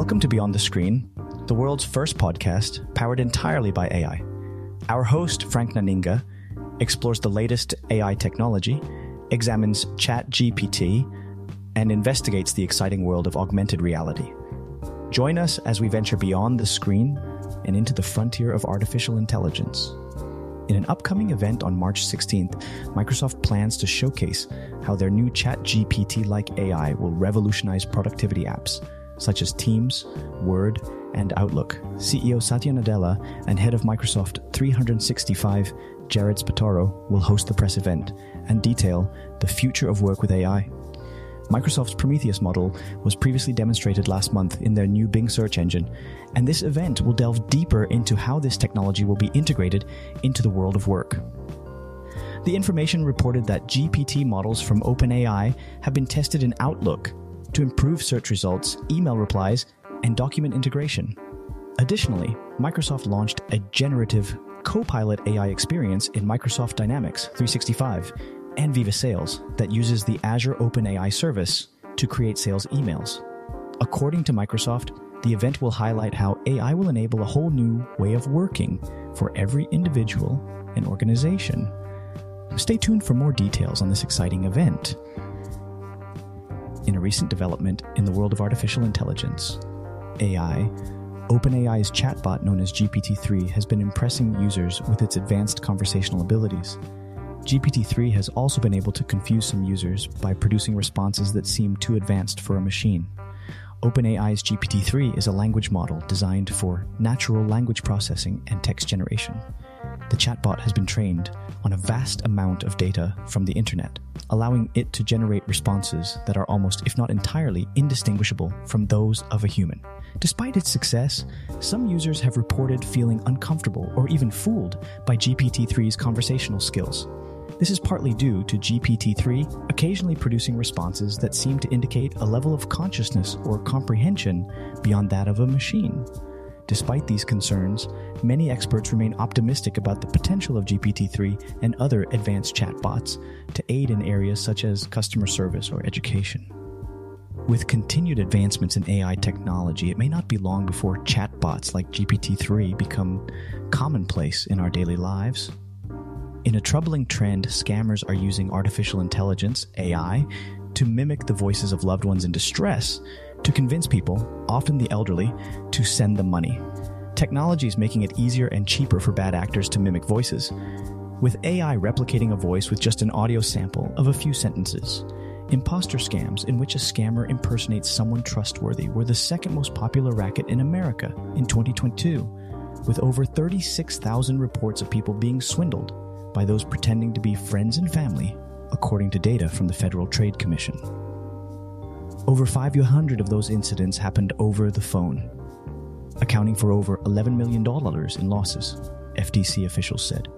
Welcome to Beyond the Screen, the world's first podcast powered entirely by AI. Our host, Frank Nanninga, explores the latest AI technology, examines ChatGPT, and investigates the exciting world of augmented reality. Join us as we venture beyond the screen and into the frontier of artificial intelligence. In an upcoming event on March 16th, Microsoft plans to showcase how their new ChatGPT like AI will revolutionize productivity apps such as Teams, Word, and Outlook. CEO Satya Nadella and head of Microsoft 365, Jared Spataro, will host the press event and detail the future of work with AI. Microsoft's Prometheus model was previously demonstrated last month in their new Bing search engine, and this event will delve deeper into how this technology will be integrated into the world of work. The information reported that GPT models from OpenAI have been tested in Outlook to improve search results, email replies, and document integration. Additionally, Microsoft launched a generative Copilot AI experience in Microsoft Dynamics 365 and Viva Sales that uses the Azure OpenAI service to create sales emails. According to Microsoft, the event will highlight how AI will enable a whole new way of working for every individual and organization. Stay tuned for more details on this exciting event. In a recent development in the world of artificial intelligence, AI, OpenAI's chatbot known as GPT 3 has been impressing users with its advanced conversational abilities. GPT 3 has also been able to confuse some users by producing responses that seem too advanced for a machine. OpenAI's GPT 3 is a language model designed for natural language processing and text generation. The chatbot has been trained on a vast amount of data from the internet, allowing it to generate responses that are almost, if not entirely, indistinguishable from those of a human. Despite its success, some users have reported feeling uncomfortable or even fooled by GPT 3's conversational skills. This is partly due to GPT 3 occasionally producing responses that seem to indicate a level of consciousness or comprehension beyond that of a machine. Despite these concerns, many experts remain optimistic about the potential of GPT 3 and other advanced chatbots to aid in areas such as customer service or education. With continued advancements in AI technology, it may not be long before chatbots like GPT 3 become commonplace in our daily lives. In a troubling trend, scammers are using artificial intelligence, AI, to mimic the voices of loved ones in distress to convince people, often the elderly, to send them money. Technology is making it easier and cheaper for bad actors to mimic voices, with AI replicating a voice with just an audio sample of a few sentences. Imposter scams, in which a scammer impersonates someone trustworthy, were the second most popular racket in America in 2022, with over 36,000 reports of people being swindled by those pretending to be friends and family, according to data from the Federal Trade Commission. Over 500 of those incidents happened over the phone, accounting for over $11 million in losses, FTC officials said.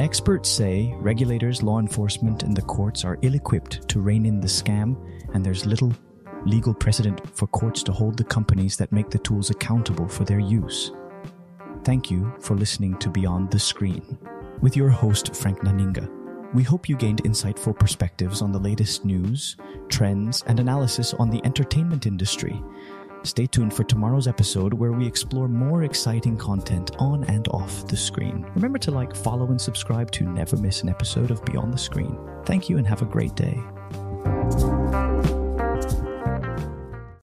Experts say regulators, law enforcement, and the courts are ill equipped to rein in the scam, and there's little legal precedent for courts to hold the companies that make the tools accountable for their use. Thank you for listening to Beyond the Screen with your host, Frank Nanninga. We hope you gained insightful perspectives on the latest news, trends, and analysis on the entertainment industry. Stay tuned for tomorrow's episode where we explore more exciting content on and off the screen. Remember to like, follow, and subscribe to never miss an episode of Beyond the Screen. Thank you and have a great day.